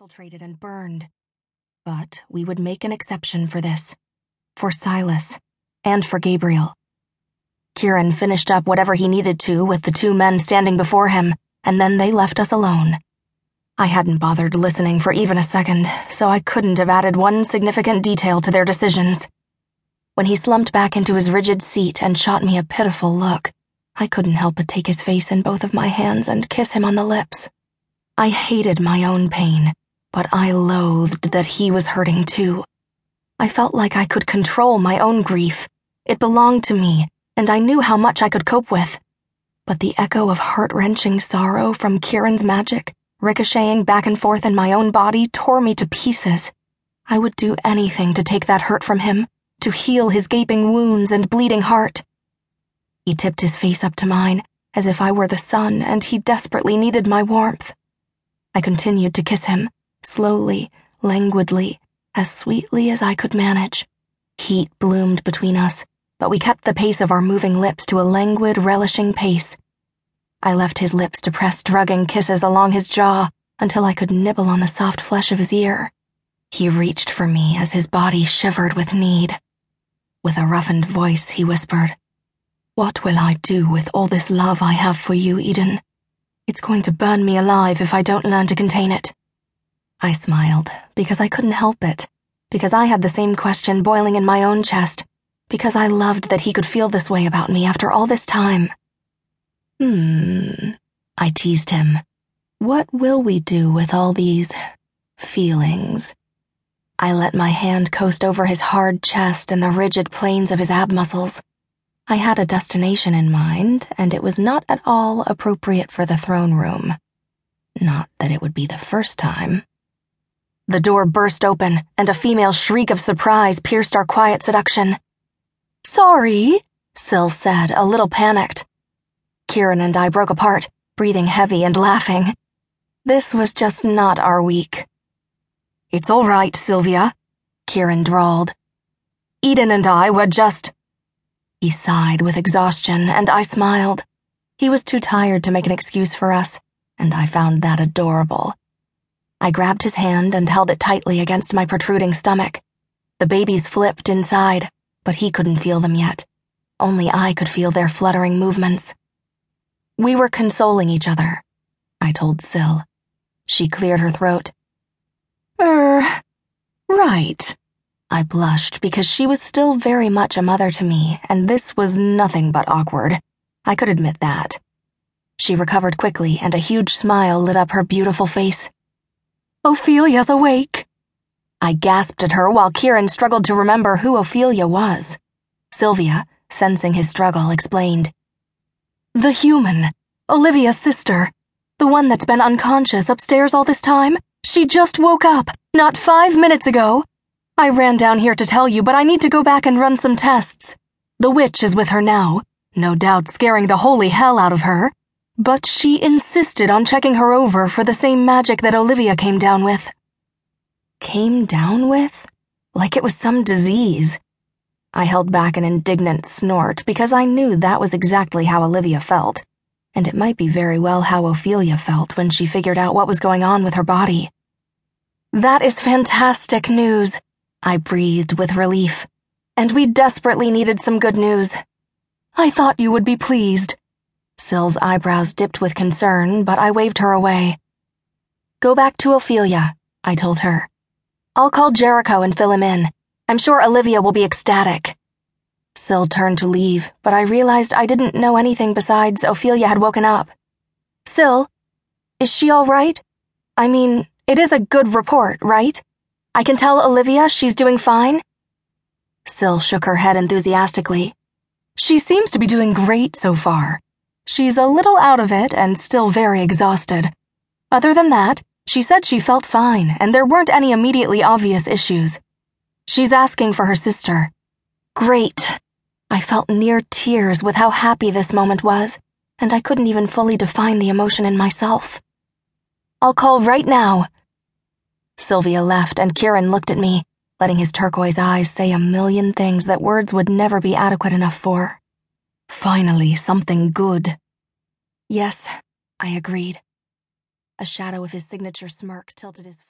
infiltrated and burned. But we would make an exception for this. For Silas. And for Gabriel. Kiran finished up whatever he needed to with the two men standing before him, and then they left us alone. I hadn't bothered listening for even a second, so I couldn't have added one significant detail to their decisions. When he slumped back into his rigid seat and shot me a pitiful look, I couldn't help but take his face in both of my hands and kiss him on the lips. I hated my own pain, but I loathed that he was hurting too. I felt like I could control my own grief. It belonged to me, and I knew how much I could cope with. But the echo of heart wrenching sorrow from Kiran's magic, ricocheting back and forth in my own body, tore me to pieces. I would do anything to take that hurt from him, to heal his gaping wounds and bleeding heart. He tipped his face up to mine, as if I were the sun and he desperately needed my warmth. I continued to kiss him, slowly, languidly, as sweetly as I could manage. Heat bloomed between us, but we kept the pace of our moving lips to a languid, relishing pace. I left his lips to press drugging kisses along his jaw until I could nibble on the soft flesh of his ear. He reached for me as his body shivered with need. With a roughened voice, he whispered, What will I do with all this love I have for you, Eden? It's going to burn me alive if I don't learn to contain it. I smiled, because I couldn't help it, because I had the same question boiling in my own chest, because I loved that he could feel this way about me after all this time. Hmm, I teased him. What will we do with all these feelings? I let my hand coast over his hard chest and the rigid planes of his ab muscles. I had a destination in mind, and it was not at all appropriate for the throne room. Not that it would be the first time. The door burst open, and a female shriek of surprise pierced our quiet seduction. Sorry, Syl said, a little panicked. Kiran and I broke apart, breathing heavy and laughing. This was just not our week. It's all right, Sylvia, Kiran drawled. Eden and I were just. He sighed with exhaustion, and I smiled. He was too tired to make an excuse for us, and I found that adorable. I grabbed his hand and held it tightly against my protruding stomach. The babies flipped inside, but he couldn't feel them yet. Only I could feel their fluttering movements. We were consoling each other, I told Syl. She cleared her throat. Er, right. I blushed because she was still very much a mother to me, and this was nothing but awkward. I could admit that. She recovered quickly, and a huge smile lit up her beautiful face. Ophelia's awake. I gasped at her while Kiran struggled to remember who Ophelia was. Sylvia, sensing his struggle, explained. The human, Olivia's sister, the one that's been unconscious upstairs all this time. She just woke up, not five minutes ago. I ran down here to tell you, but I need to go back and run some tests. The witch is with her now, no doubt scaring the holy hell out of her. But she insisted on checking her over for the same magic that Olivia came down with. Came down with? Like it was some disease. I held back an indignant snort because I knew that was exactly how Olivia felt, and it might be very well how Ophelia felt when she figured out what was going on with her body. That is fantastic news, I breathed with relief. And we desperately needed some good news. I thought you would be pleased. Syl's eyebrows dipped with concern, but I waved her away. Go back to Ophelia, I told her. I'll call Jericho and fill him in. I'm sure Olivia will be ecstatic. Syl turned to leave, but I realized I didn't know anything besides Ophelia had woken up. Syl, is she all right? I mean, it is a good report, right? I can tell Olivia she's doing fine? Syl shook her head enthusiastically. She seems to be doing great so far. She's a little out of it and still very exhausted. Other than that, she said she felt fine and there weren't any immediately obvious issues. She's asking for her sister. Great. I felt near tears with how happy this moment was, and I couldn't even fully define the emotion in myself. I'll call right now, Sylvia left, and Kiran looked at me, letting his turquoise eyes say a million things that words would never be adequate enough for. Finally, something good. Yes, I agreed. A shadow of his signature smirk tilted his full.